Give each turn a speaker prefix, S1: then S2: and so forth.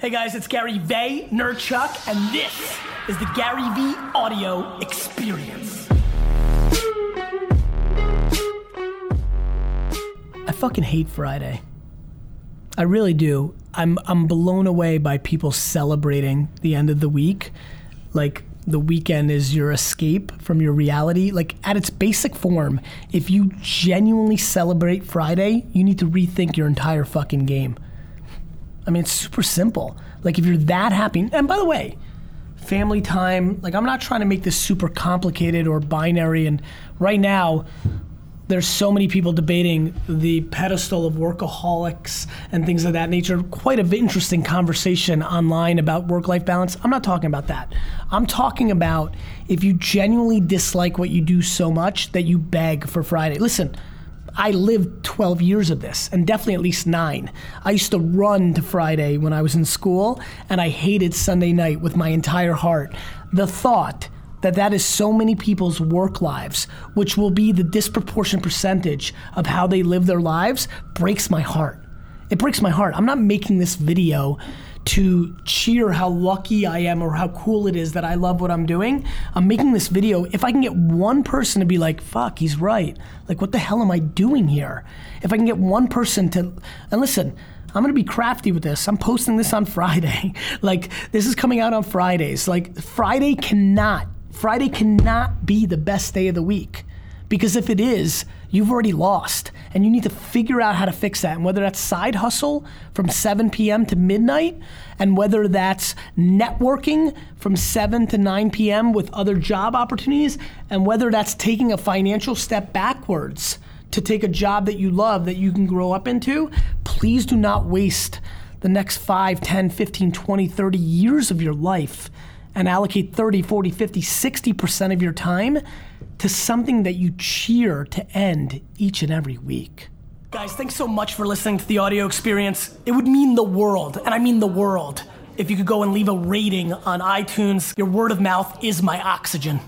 S1: Hey guys, it's Gary Vaynerchuk, and this is the Gary V Audio Experience. I fucking hate Friday. I really do. I'm I'm blown away by people celebrating the end of the week. Like the weekend is your escape from your reality. Like at its basic form, if you genuinely celebrate Friday, you need to rethink your entire fucking game. I mean, it's super simple. Like if you're that happy, and by the way, family time, like I'm not trying to make this super complicated or binary. And right now, there's so many people debating the pedestal of workaholics and things of that nature. Quite an interesting conversation online about work life balance. I'm not talking about that. I'm talking about if you genuinely dislike what you do so much that you beg for Friday. Listen, I lived 12 years of this, and definitely at least nine. I used to run to Friday when I was in school, and I hated Sunday night with my entire heart. The thought that that is so many people's work lives, which will be the disproportionate percentage of how they live their lives, breaks my heart. It breaks my heart. I'm not making this video to cheer how lucky I am or how cool it is that I love what I'm doing. I'm making this video. If I can get one person to be like, fuck, he's right. Like, what the hell am I doing here? If I can get one person to, and listen, I'm gonna be crafty with this. I'm posting this on Friday. like, this is coming out on Fridays. Like, Friday cannot, Friday cannot be the best day of the week. Because if it is, you've already lost. And you need to figure out how to fix that. And whether that's side hustle from 7 p.m. to midnight, and whether that's networking from 7 to 9 p.m. with other job opportunities, and whether that's taking a financial step backwards to take a job that you love that you can grow up into, please do not waste the next 5, 10, 15, 20, 30 years of your life and allocate 30, 40, 50, 60% of your time to something that you cheer to end each and every week. Guys, thanks so much for listening to the audio experience. It would mean the world, and I mean the world, if you could go and leave a rating on iTunes. Your word of mouth is my oxygen.